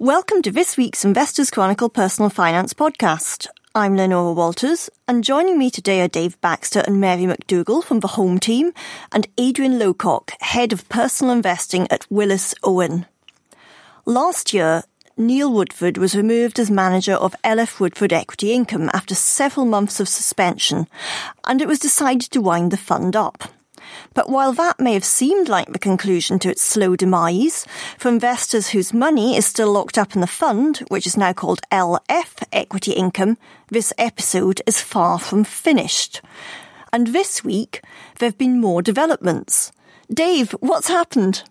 Welcome to this week's Investors Chronicle Personal Finance podcast. I'm Leonora Walters, and joining me today are Dave Baxter and Mary McDougall from the Home Team, and Adrian Lowcock, Head of Personal Investing at Willis Owen. Last year, Neil Woodford was removed as manager of LF Woodford Equity Income after several months of suspension, and it was decided to wind the fund up. But while that may have seemed like the conclusion to its slow demise, for investors whose money is still locked up in the fund, which is now called LF Equity Income, this episode is far from finished. And this week, there have been more developments. Dave, what's happened?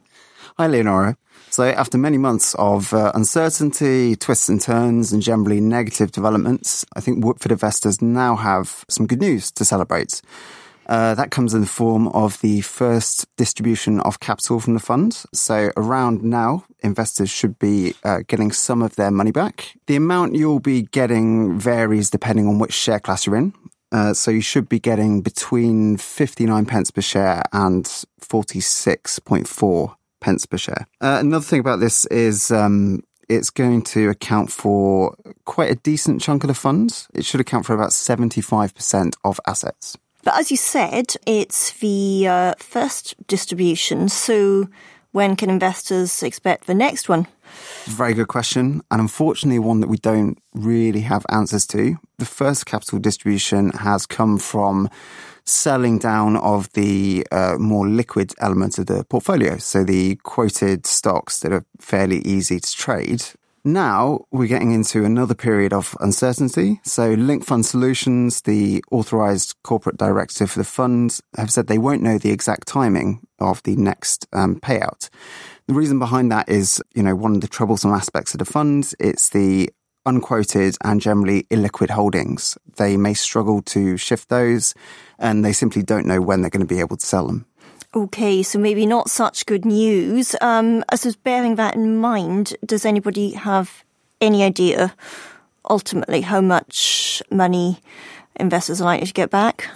Hi, Leonora. So, after many months of uh, uncertainty, twists and turns, and generally negative developments, I think Woodford investors now have some good news to celebrate. Uh, that comes in the form of the first distribution of capital from the fund. So around now, investors should be uh, getting some of their money back. The amount you'll be getting varies depending on which share class you're in. Uh, so you should be getting between 59 pence per share and 46.4 pence per share. Uh, another thing about this is um, it's going to account for quite a decent chunk of the fund. It should account for about 75% of assets. But as you said, it's the uh, first distribution. So when can investors expect the next one? Very good question, and unfortunately, one that we don't really have answers to. The first capital distribution has come from selling down of the uh, more liquid elements of the portfolio, so the quoted stocks that are fairly easy to trade. Now we're getting into another period of uncertainty. So Link Fund Solutions, the authorized corporate director for the fund, have said they won't know the exact timing of the next um, payout. The reason behind that is, you know, one of the troublesome aspects of the fund. It's the unquoted and generally illiquid holdings. They may struggle to shift those and they simply don't know when they're going to be able to sell them. Okay, so maybe not such good news. Um, I suppose bearing that in mind, does anybody have any idea ultimately how much money investors are likely to get back?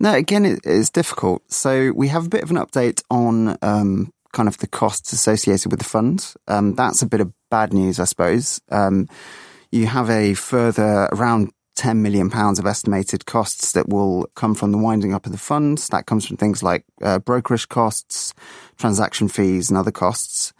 No, again, it's difficult. So we have a bit of an update on um, kind of the costs associated with the fund. Um, that's a bit of bad news, I suppose. Um, you have a further around 10 million pounds of estimated costs that will come from the winding up of the funds. That comes from things like uh, brokerage costs, transaction fees, and other costs.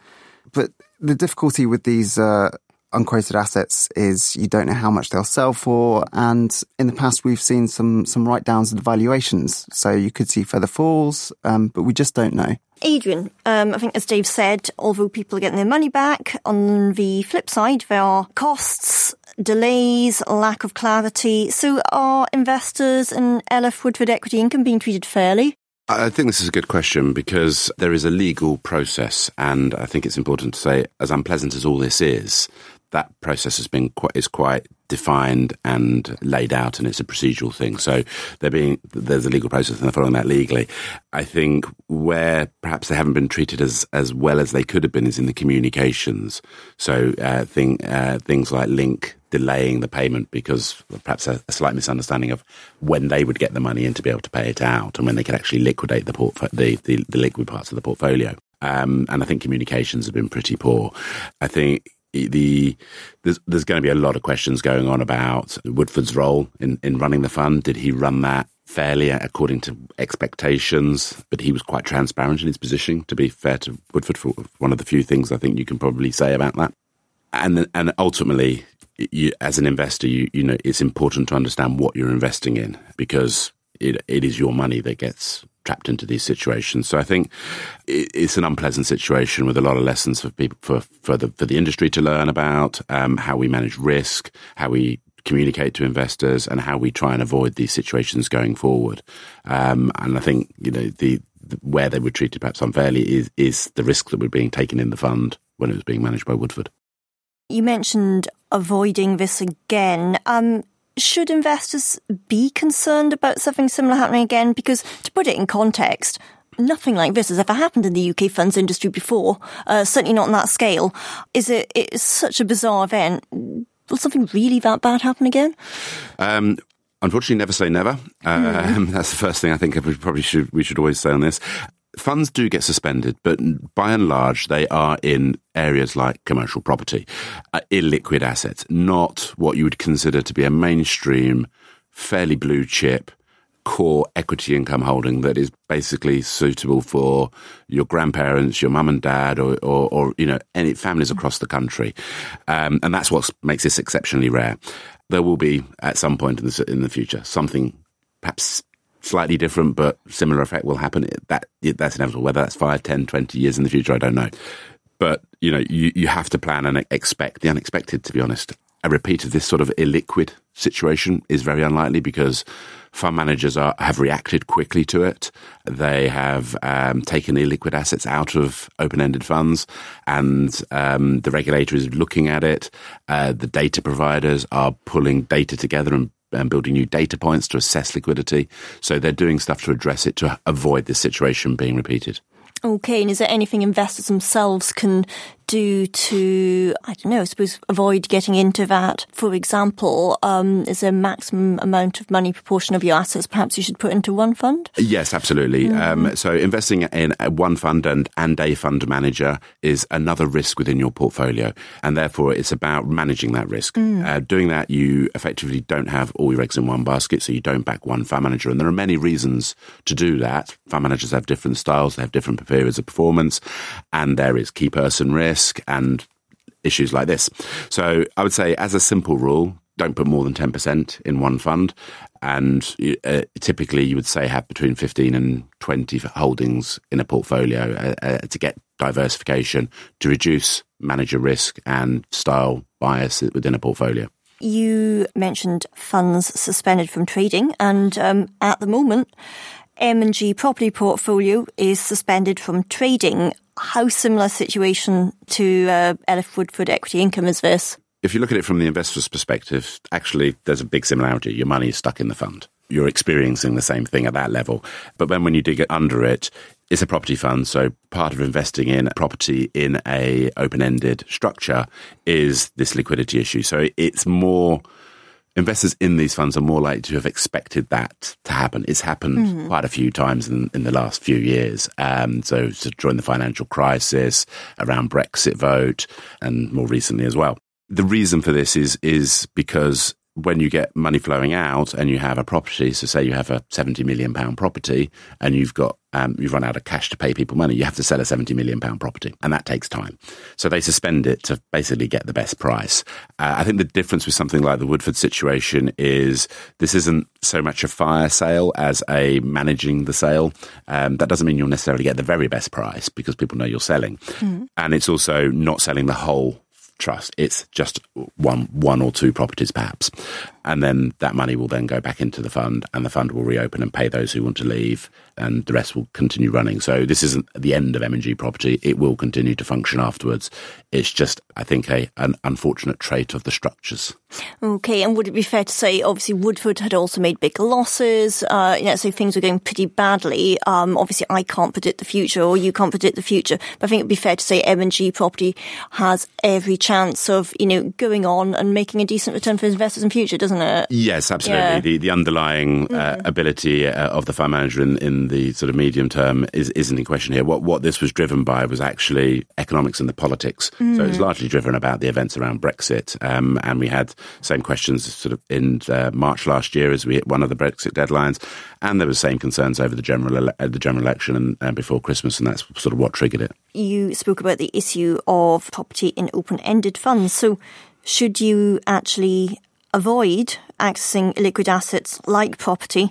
But the difficulty with these uh, unquoted assets is you don't know how much they'll sell for, and in the past we've seen some some write downs of the valuations. So you could see further falls, um, but we just don't know. Adrian, um, I think as Dave said, although people are getting their money back, on the flip side, there are costs delays, lack of clarity. So are investors in LF Woodford Equity Income being treated fairly? I think this is a good question because there is a legal process, and I think it's important to say, as unpleasant as all this is, that process has been quite, is quite defined and laid out, and it's a procedural thing. So there being there's a legal process, and they're following that legally. I think where perhaps they haven't been treated as as well as they could have been is in the communications. So uh, thing, uh, things like link delaying the payment because perhaps a, a, slight misunderstanding of when they would get the money in to be able to pay it out and when they could actually liquidate the portfolio, the, the, the liquid parts of the portfolio. Um, and I think communications have been pretty poor. I think the there's, there's going to be a lot of questions going on about Woodford's role in, in running the fund. Did he run that fairly according to expectations? But he was quite transparent in his position. To be fair to Woodford, for one of the few things I think you can probably say about that. And and ultimately, you, as an investor, you you know it's important to understand what you're investing in because it it is your money that gets trapped into these situations. So I think it's an unpleasant situation with a lot of lessons for people for for the for the industry to learn about um, how we manage risk, how we communicate to investors, and how we try and avoid these situations going forward. Um, and I think you know the, the, where they were treated perhaps unfairly is is the risk that were being taken in the fund when it was being managed by Woodford. You mentioned avoiding this again. Um, should investors be concerned about something similar happening again? Because to put it in context, nothing like this has ever happened in the UK funds industry before. Uh, certainly not on that scale. Is it? It's such a bizarre event. Will something really that bad happen again? Um, unfortunately, never say never. Um, mm. That's the first thing I think we probably should we should always say on this. Funds do get suspended, but by and large, they are in areas like commercial property, uh, illiquid assets, not what you would consider to be a mainstream, fairly blue chip core equity income holding that is basically suitable for your grandparents, your mum and dad, or, or, or you know, any families across the country. Um, and that's what makes this exceptionally rare. There will be at some point in the, in the future something perhaps slightly different but similar effect will happen. That that's inevitable. Whether that's 5, 10, 20 years in the future, I don't know. But you know, you, you have to plan and expect the unexpected. To be honest, a repeat of this sort of illiquid situation is very unlikely because fund managers are, have reacted quickly to it. They have um, taken illiquid assets out of open-ended funds, and um, the regulator is looking at it. Uh, the data providers are pulling data together and and building new data points to assess liquidity. So they're doing stuff to address it to avoid this situation being repeated. Okay, and is there anything investors themselves can do to, I don't know, I suppose, avoid getting into that? For example, um, is there a maximum amount of money proportion of your assets perhaps you should put into one fund? Yes, absolutely. Mm-hmm. Um, so investing in one fund and, and a fund manager is another risk within your portfolio. And therefore, it's about managing that risk. Mm. Uh, doing that, you effectively don't have all your eggs in one basket, so you don't back one fund manager. And there are many reasons to do that. Fund managers have different styles, they have different periods of performance, and there is key person risk risk and issues like this. So I would say, as a simple rule, don't put more than 10% in one fund. And uh, typically, you would say have between 15 and 20 holdings in a portfolio uh, uh, to get diversification, to reduce manager risk and style bias within a portfolio. You mentioned funds suspended from trading, and um, at the moment, M&G property portfolio is suspended from trading how similar situation to uh, Woodford equity income is this? If you look at it from the investor's perspective, actually, there's a big similarity. Your money is stuck in the fund. You're experiencing the same thing at that level. But then when you dig under it, it's a property fund. So part of investing in property in a open-ended structure is this liquidity issue. So it's more investors in these funds are more likely to have expected that to happen. It's happened mm-hmm. quite a few times in, in the last few years. Um, so, so during the financial crisis, around Brexit vote, and more recently as well. The reason for this is is because when you get money flowing out and you have a property, so say you have a seventy million pound property and you've got um, you've run out of cash to pay people money, you have to sell a seventy million pound property, and that takes time. So they suspend it to basically get the best price. Uh, I think the difference with something like the Woodford situation is this isn't so much a fire sale as a managing the sale. Um, that doesn't mean you'll necessarily get the very best price because people know you're selling, mm. and it's also not selling the whole trust. It's just one one or two properties perhaps. And then that money will then go back into the fund and the fund will reopen and pay those who want to leave and the rest will continue running. So this isn't the end of M&G property. It will continue to function afterwards. It's just, I think, a an unfortunate trait of the structures. Okay, and would it be fair to say, obviously, Woodford had also made big losses, uh, you know, so things were going pretty badly. Um, obviously, I can't predict the future, or you can't predict the future, but I think it'd be fair to say M&G property has every chance of, you know, going on and making a decent return for investors in future, doesn't it? Yes, absolutely. Yeah. The, the underlying uh, mm. ability uh, of the fund manager in, in the sort of medium term is, isn't in question here. What, what this was driven by was actually economics and the politics. Mm. So it's largely driven about the events around Brexit, um, and we had same questions sort of in uh, March last year as we hit one of the Brexit deadlines, and there were the same concerns over the general ele- uh, the general election and, and before Christmas, and that's sort of what triggered it. You spoke about the issue of property in open-ended funds. So, should you actually avoid accessing liquid assets like property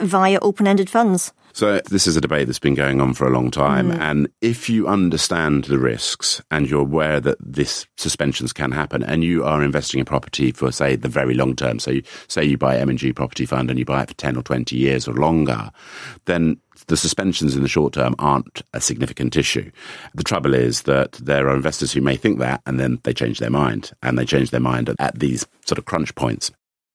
via open-ended funds? So this is a debate that's been going on for a long time. Mm. And if you understand the risks and you're aware that this suspensions can happen and you are investing in property for, say, the very long term, so you, say you buy M&G property fund and you buy it for 10 or 20 years or longer, then the suspensions in the short term aren't a significant issue. The trouble is that there are investors who may think that and then they change their mind and they change their mind at, at these sort of crunch points.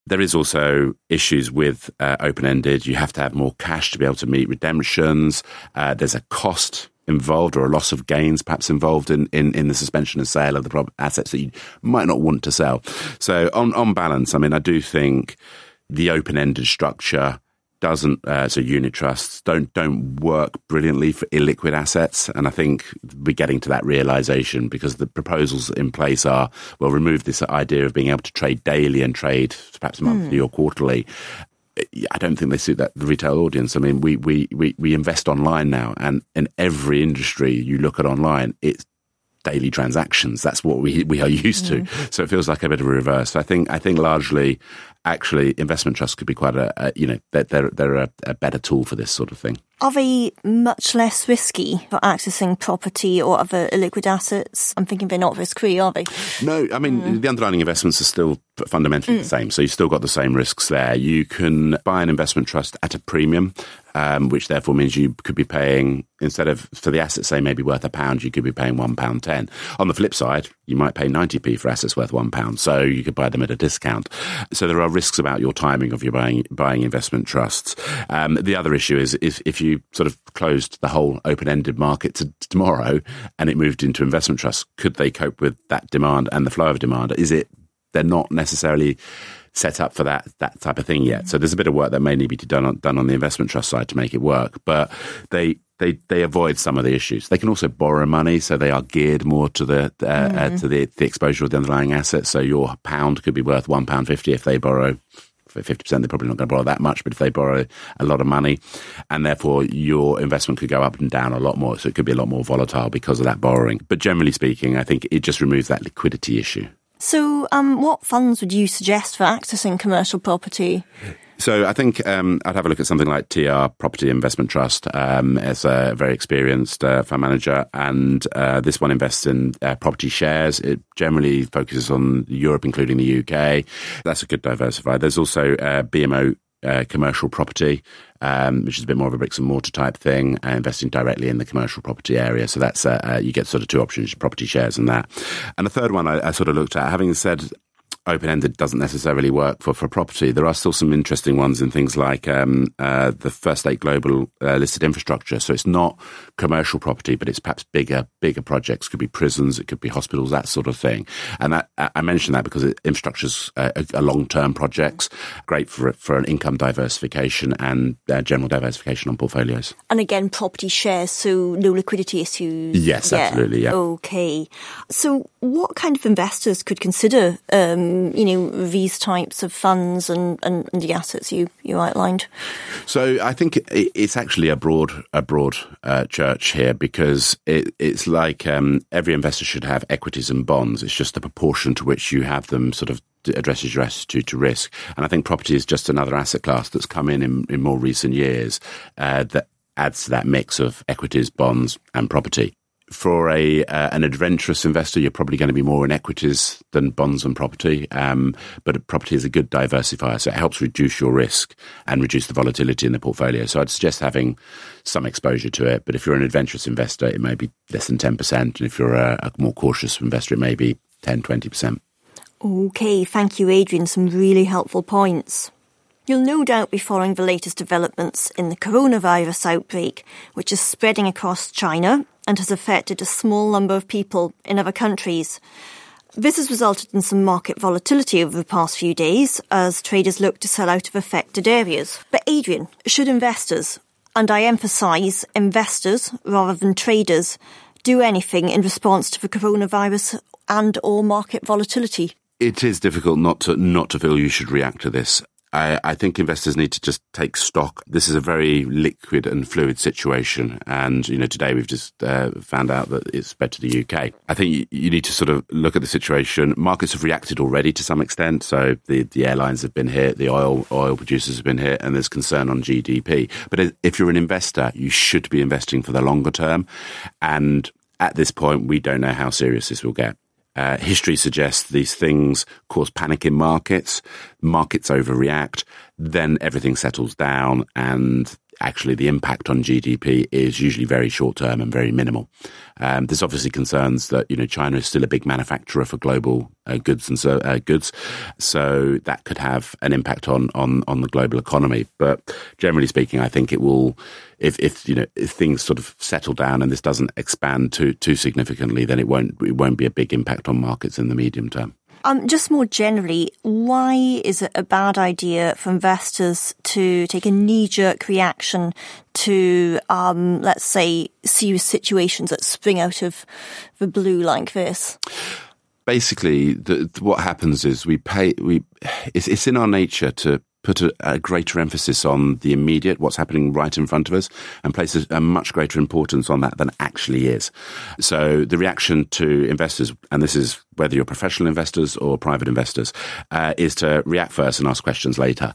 There is also issues with uh, open ended. You have to have more cash to be able to meet redemptions. Uh, there's a cost involved or a loss of gains perhaps involved in, in, in the suspension and sale of the assets that you might not want to sell. So on, on balance, I mean, I do think the open ended structure doesn't uh, so unit trusts don't don't work brilliantly for illiquid assets and i think we're getting to that realization because the proposals in place are well remove this idea of being able to trade daily and trade perhaps monthly mm. or quarterly I don't think they suit that the retail audience. I mean, we, we, we, we invest online now, and in every industry you look at online, it's daily transactions. That's what we we are used mm. to. So it feels like a bit of a reverse. I think I think largely, actually, investment trusts could be quite a, a you know they're they're, they're a, a better tool for this sort of thing. Are they much less risky for accessing property or other illiquid assets? I'm thinking they're not risk free, are they? No, I mean, mm. the underlying investments are still fundamentally mm. the same. So you've still got the same risks there. You can buy an investment trust at a premium um, which therefore means you could be paying instead of for the assets say maybe worth a pound, you could be paying one pound ten. On the flip side, you might pay ninety p for assets worth one pound, so you could buy them at a discount. So there are risks about your timing of your buying buying investment trusts. Um, the other issue is if if you sort of closed the whole open ended market to tomorrow and it moved into investment trusts, could they cope with that demand and the flow of demand? Is it they're not necessarily set up for that that type of thing yet. So there's a bit of work that may need to be done on, done on the investment trust side to make it work. But they they they avoid some of the issues. They can also borrow money, so they are geared more to the uh, mm. uh, to the, the exposure of the underlying assets. So your pound could be worth one pound fifty if they borrow. Fifty percent, they're probably not going to borrow that much, but if they borrow a lot of money, and therefore your investment could go up and down a lot more, so it could be a lot more volatile because of that borrowing. But generally speaking, I think it just removes that liquidity issue. So, um, what funds would you suggest for accessing commercial property? So I think um, I'd have a look at something like TR Property Investment Trust um, as a very experienced uh, fund manager, and uh, this one invests in uh, property shares. It generally focuses on Europe, including the UK. That's a good diversifier. There's also uh, BMO uh, commercial property, um, which is a bit more of a bricks and mortar type thing, uh, investing directly in the commercial property area. So that's uh, uh, you get sort of two options: property shares and that. And the third one I, I sort of looked at, having said open ended doesn't necessarily work for, for property. There are still some interesting ones in things like um, uh, the First State Global uh, listed infrastructure. So it's not commercial property, but it's perhaps bigger bigger projects. It could be prisons, it could be hospitals, that sort of thing. And that, I mention that because infrastructure's uh, a, long term projects, great for for an income diversification and uh, general diversification on portfolios. And again, property shares, so no liquidity issues. Yes, yeah. absolutely. Yeah. Okay. So, what kind of investors could consider? Um, you know, these types of funds and, and, and, the assets you, you outlined? So I think it's actually a broad a broad uh, church here because it, it's like um, every investor should have equities and bonds. It's just the proportion to which you have them sort of addresses your attitude to risk. And I think property is just another asset class that's come in in, in more recent years uh, that adds to that mix of equities, bonds, and property for a uh, an adventurous investor, you're probably going to be more in equities than bonds and property. Um, but property is a good diversifier, so it helps reduce your risk and reduce the volatility in the portfolio. So I'd suggest having some exposure to it. But if you're an adventurous investor, it may be less than ten percent, and if you're a, a more cautious investor, it may be 10, 20 percent. Okay, thank you, Adrian. Some really helpful points. You'll no doubt be following the latest developments in the coronavirus outbreak, which is spreading across China and has affected a small number of people in other countries. This has resulted in some market volatility over the past few days as traders look to sell out of affected areas. But Adrian, should investors, and I emphasise investors rather than traders, do anything in response to the coronavirus and or market volatility? It is difficult not to not to feel you should react to this. I, I, think investors need to just take stock. This is a very liquid and fluid situation. And, you know, today we've just uh, found out that it's spread to the UK. I think you, you, need to sort of look at the situation. Markets have reacted already to some extent. So the, the airlines have been hit, the oil, oil producers have been hit, and there's concern on GDP. But if you're an investor, you should be investing for the longer term. And at this point, we don't know how serious this will get. Uh, history suggests these things cause panic in markets, markets overreact, then everything settles down, and actually the impact on GDP is usually very short term and very minimal. Um, there's obviously concerns that you know China is still a big manufacturer for global uh, goods and so uh, goods, so that could have an impact on on on the global economy. But generally speaking, I think it will. If, if you know if things sort of settle down and this doesn't expand too too significantly, then it won't it won't be a big impact on markets in the medium term. Um, just more generally, why is it a bad idea for investors to take a knee-jerk reaction to, um, let's say, serious situations that spring out of the blue like this? Basically, the, what happens is we pay. We it's, it's in our nature to put a, a, greater emphasis on the immediate, what's happening right in front of us, and place a, a, much greater importance on that than actually is. So the reaction to investors, and this is whether you're professional investors or private investors, uh, is to react first and ask questions later.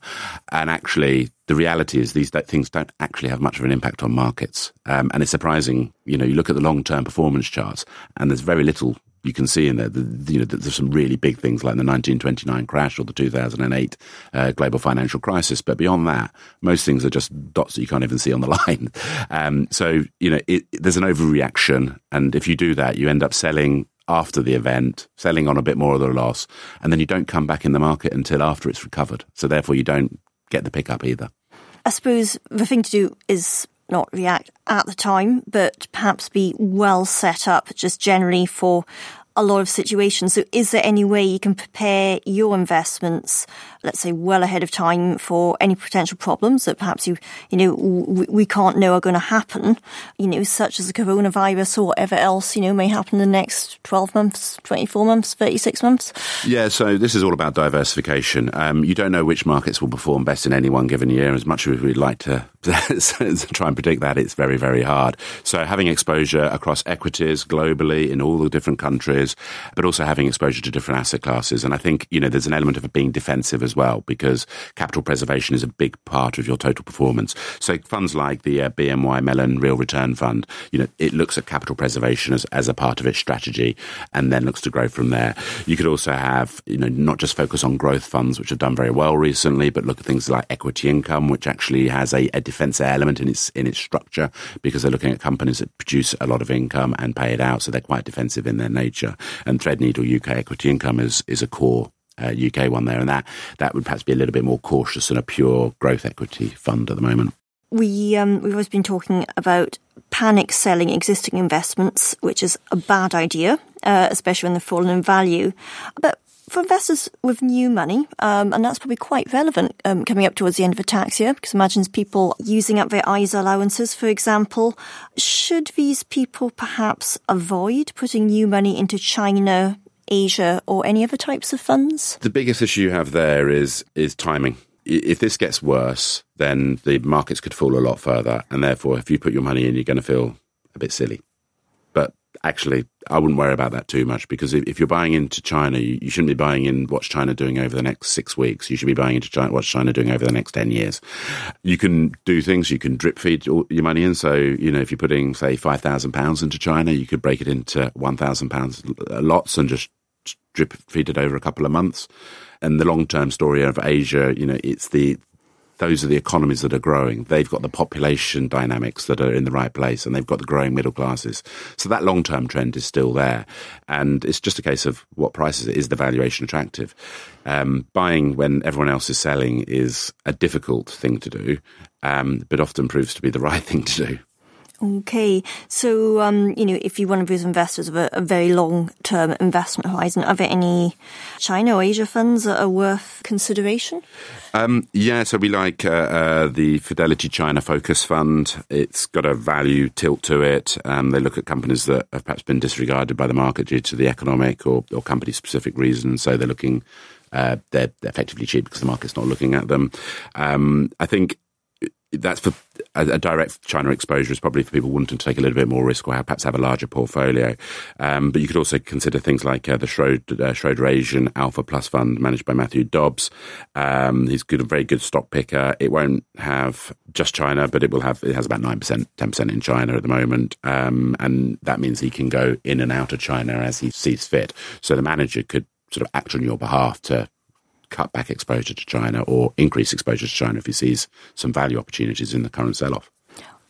And actually, the reality is these things don't actually have much of an impact on markets. Um, and it's surprising, you know, you look at the long-term performance charts, and there's very little you can see in there, the, you know, there's some really big things like the 1929 crash or the 2008 uh, global financial crisis. But beyond that, most things are just dots that you can't even see on the line. Um, so, you know, it, there's an overreaction. And if you do that, you end up selling after the event, selling on a bit more of the loss. And then you don't come back in the market until after it's recovered. So therefore, you don't get the pickup either. I suppose the thing to do is not react at the time, but perhaps be well set up just generally for a lot of situations. So is there any way you can prepare your investments, let's say well ahead of time for any potential problems that perhaps you, you know, we, we can't know are going to happen, you know, such as the coronavirus or whatever else, you know, may happen in the next 12 months, 24 months, 36 months? Yeah, so this is all about diversification. Um, you don't know which markets will perform best in any one given year. As much as we'd like to try and predict that, it's very, very hard. So having exposure across equities globally in all the different countries, but also having exposure to different asset classes. And I think, you know, there's an element of it being defensive as well because capital preservation is a big part of your total performance. So funds like the uh, BNY Mellon Real Return Fund, you know, it looks at capital preservation as, as a part of its strategy and then looks to grow from there. You could also have, you know, not just focus on growth funds, which have done very well recently, but look at things like equity income, which actually has a, a defense element in its in its structure because they're looking at companies that produce a lot of income and pay it out, so they're quite defensive in their nature. And Threadneedle UK Equity Income is is a core uh, UK one there, and that that would perhaps be a little bit more cautious than a pure growth equity fund at the moment. We um, we've always been talking about panic selling existing investments, which is a bad idea, uh, especially when they've fallen in value. But for investors with new money, um, and that's probably quite relevant um, coming up towards the end of a tax year, because imagines people using up their ISA allowances, for example. Should these people perhaps avoid putting new money into China, Asia, or any other types of funds? The biggest issue you have there is is timing. If this gets worse, then the markets could fall a lot further, and therefore, if you put your money in, you're going to feel a bit silly. Actually, I wouldn't worry about that too much because if, you're buying into China, you, you, shouldn't be buying in what's China doing over the next six weeks. You should be buying into China, what's China doing over the next 10 years. You can do things, you can drip feed your money in. So, you know, if you're putting, say, £5,000 into China, you could break it into £1,000 lots and just drip feed it over a couple of months. And the long term story of Asia, you know, it's the those are the economies that are growing. They've got the population dynamics that are in the right place and they've got the growing middle classes. So that long term trend is still there. And it's just a case of what prices is the valuation attractive. Um, buying when everyone else is selling is a difficult thing to do, um, but often proves to be the right thing to do. Okay, so um, you know, if you're one of those investors of a, a very long-term investment horizon, are there any China or Asia funds that are worth consideration? Um, yeah, so we like uh, uh, the Fidelity China Focus Fund. It's got a value tilt to it. Um, they look at companies that have perhaps been disregarded by the market due to the economic or, or company-specific reasons. So they're looking uh, they're effectively cheap because the market's not looking at them. Um, I think that's for a, a, direct China exposure is probably for people wanting to take a little bit more risk or have, perhaps have a larger portfolio. Um, but you could also consider things like uh, the Schroder, uh, Schroder Asian Alpha Plus Fund managed by Matthew Dobbs. Um, he's good, a very good stock picker. It won't have just China, but it will have it has about nine percent, ten percent in China at the moment, um, and that means he can go in and out of China as he sees fit. So the manager could sort of act on your behalf to cut back exposure to China or increase exposure to China if he sees some value opportunities in the current sell off.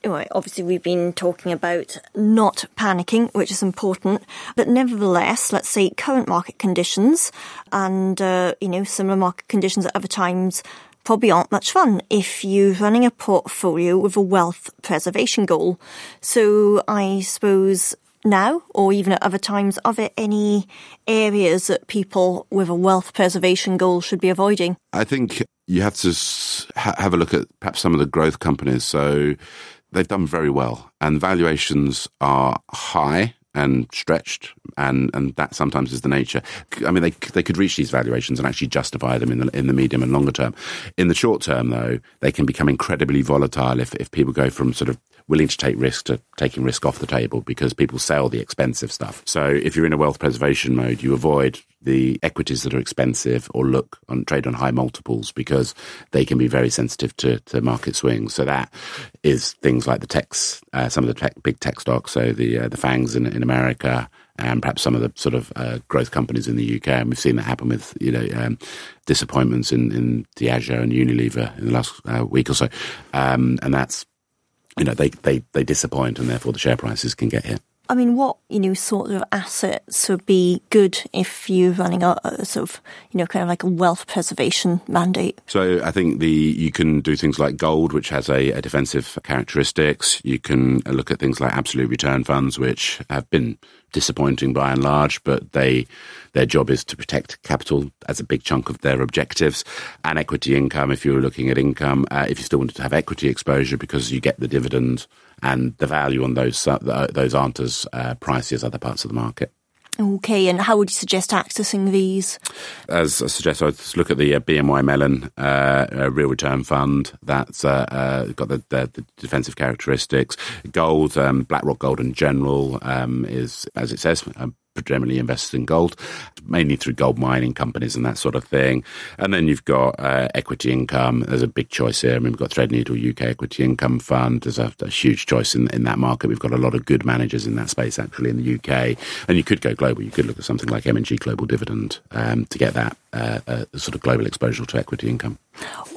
Anyway, obviously, we've been talking about not panicking, which is important. But nevertheless, let's say current market conditions and, uh, you know, similar market conditions at other times probably aren't much fun if you're running a portfolio with a wealth preservation goal. So I suppose now or even at other times, are there any areas that people with a wealth preservation goal should be avoiding? I think you have to have a look at perhaps some of the growth companies. So they've done very well, and valuations are high and stretched, and, and that sometimes is the nature. I mean, they they could reach these valuations and actually justify them in the in the medium and longer term. In the short term, though, they can become incredibly volatile if if people go from sort of willing to take risk to taking risk off the table because people sell the expensive stuff. So if you're in a wealth preservation mode, you avoid the equities that are expensive or look on trade on high multiples because they can be very sensitive to, to market swings. So that is things like the techs, uh, some of the tech, big tech stocks, so the uh, the FAANGs in, in America, and perhaps some of the sort of uh, growth companies in the UK. And we've seen that happen with you know um, disappointments in, in Diageo and Unilever in the last uh, week or so, um, and that's you know they, they they disappoint, and therefore the share prices can get hit. I mean, what you know sort of assets would be good if you're running a, a, sort of you know kind of like a wealth preservation mandate? So I think the you can do things like gold, which has a, a defensive characteristics. You can look at things like absolute return funds, which have been disappointing by and large, but they their job is to protect capital as a big chunk of their objectives and equity income. If you're looking at income, uh, if you still wanted to have equity exposure because you get the dividend and the value on those uh, those aren't as uh, pricey as other parts of the market. Okay, and how would you suggest accessing these? As I suggest, I'd look at the uh, BNY Mellon uh, uh, Real Return Fund. That's uh, uh, got the, the, the, defensive characteristics. Gold, um, BlackRock Gold in general, um, is, as it says, generally invested in gold, mainly through gold mining companies and that sort of thing. And then you've got uh, equity income. There's a big choice here. I mean, we've got Threadneedle UK Equity Income Fund. There's a, a, huge choice in, in that market. We've got a lot of good managers in that space actually in the UK. And you could go global. You could look at something like M&G Global Dividend um, to get that uh, uh, sort of global exposure to equity income.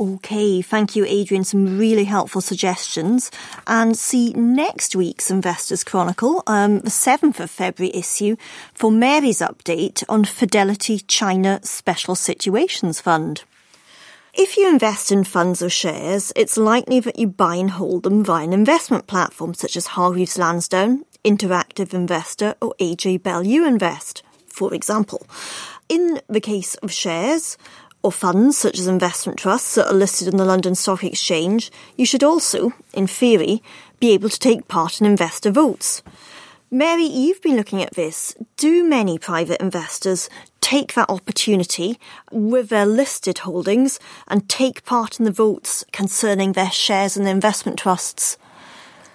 Okay, thank you, Adrian. Some really helpful suggestions. And see next week's Investors Chronicle, um, the 7th of February issue, for Mary's update on Fidelity China Special Situations Fund. If you invest in funds or shares, it's likely that you buy and hold them via an investment platform such as Hargreaves Lansdown, Interactive Investor, or AJ Bell Youinvest, for example. In the case of shares, or funds such as investment trusts that are listed on the London Stock Exchange, you should also, in theory, be able to take part in investor votes. Mary, you've been looking at this. Do many private investors take that opportunity with their listed holdings and take part in the votes concerning their shares in investment trusts?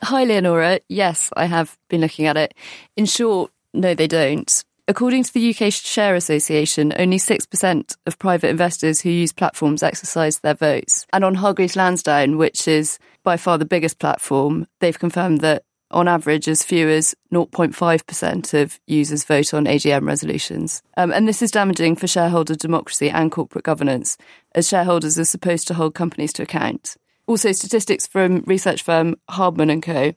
Hi, Leonora. Yes, I have been looking at it. In short, no, they don't. According to the UK Share Association, only 6% of private investors who use platforms exercise their votes. And on Hargreaves Lansdown, which is by far the biggest platform, they've confirmed that on average, as few as 0.5% of users vote on AGM resolutions. Um, and this is damaging for shareholder democracy and corporate governance, as shareholders are supposed to hold companies to account. Also, statistics from research firm Hardman & Co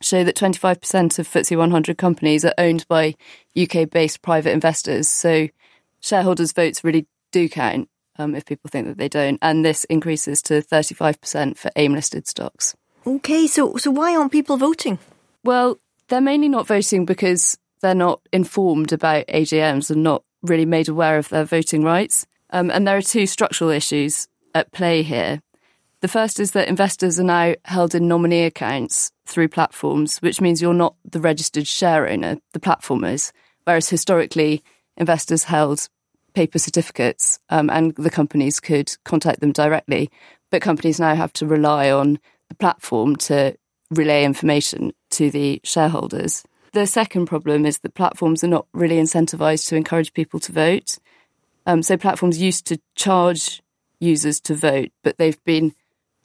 show that 25% of FTSE 100 companies are owned by UK based private investors. So shareholders' votes really do count um, if people think that they don't. And this increases to 35% for AIM listed stocks. Okay, so, so why aren't people voting? Well, they're mainly not voting because they're not informed about AGMs and not really made aware of their voting rights. Um, and there are two structural issues at play here. The first is that investors are now held in nominee accounts through platforms, which means you're not the registered share owner, the platform is. Whereas historically, investors held paper certificates um, and the companies could contact them directly. But companies now have to rely on the platform to relay information to the shareholders. The second problem is that platforms are not really incentivized to encourage people to vote. Um, so platforms used to charge users to vote, but they've been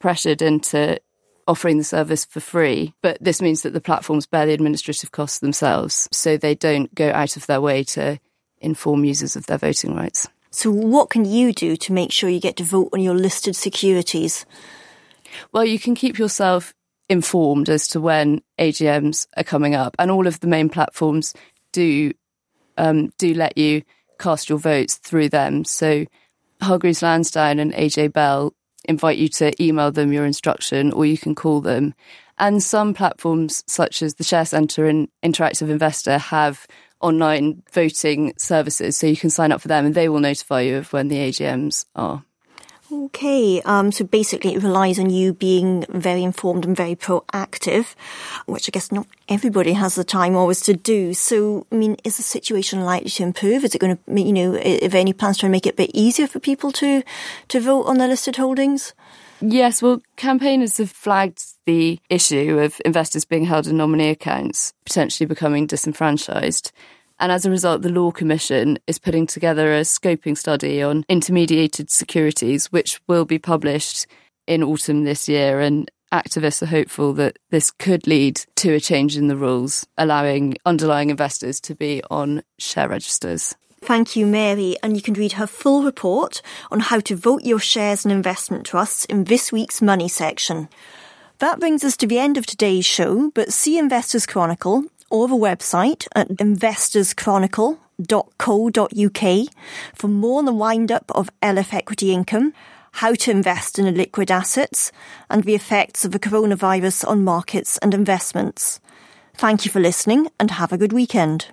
pressured into offering the service for free. But this means that the platforms bear the administrative costs themselves, so they don't go out of their way to inform users of their voting rights. So, what can you do to make sure you get to vote on your listed securities? Well, you can keep yourself informed as to when AGMs are coming up, and all of the main platforms do um, do let you cast your votes through them. So, Hargreaves Lansdown and AJ Bell invite you to email them your instruction or you can call them. And some platforms, such as the Share Centre and Interactive Investor, have online voting services. So you can sign up for them and they will notify you of when the AGMs are. Okay, um, so basically it relies on you being very informed and very proactive, which I guess not everybody has the time always to do. So, I mean, is the situation likely to improve? Is it going to, you know, if any plans to make it a bit easier for people to, to vote on their listed holdings? Yes, well, campaigners have flagged the issue of investors being held in nominee accounts, potentially becoming disenfranchised. And as a result, the Law Commission is putting together a scoping study on intermediated securities, which will be published in autumn this year. And activists are hopeful that this could lead to a change in the rules, allowing underlying investors to be on share registers. Thank you, Mary. And you can read her full report on how to vote your shares and investment trusts in this week's Money section. That brings us to the end of today's show, but see Investors Chronicle or the website at investorschronicle.co.uk for more on the wind up of LF equity income, how to invest in liquid assets, and the effects of the coronavirus on markets and investments. Thank you for listening and have a good weekend.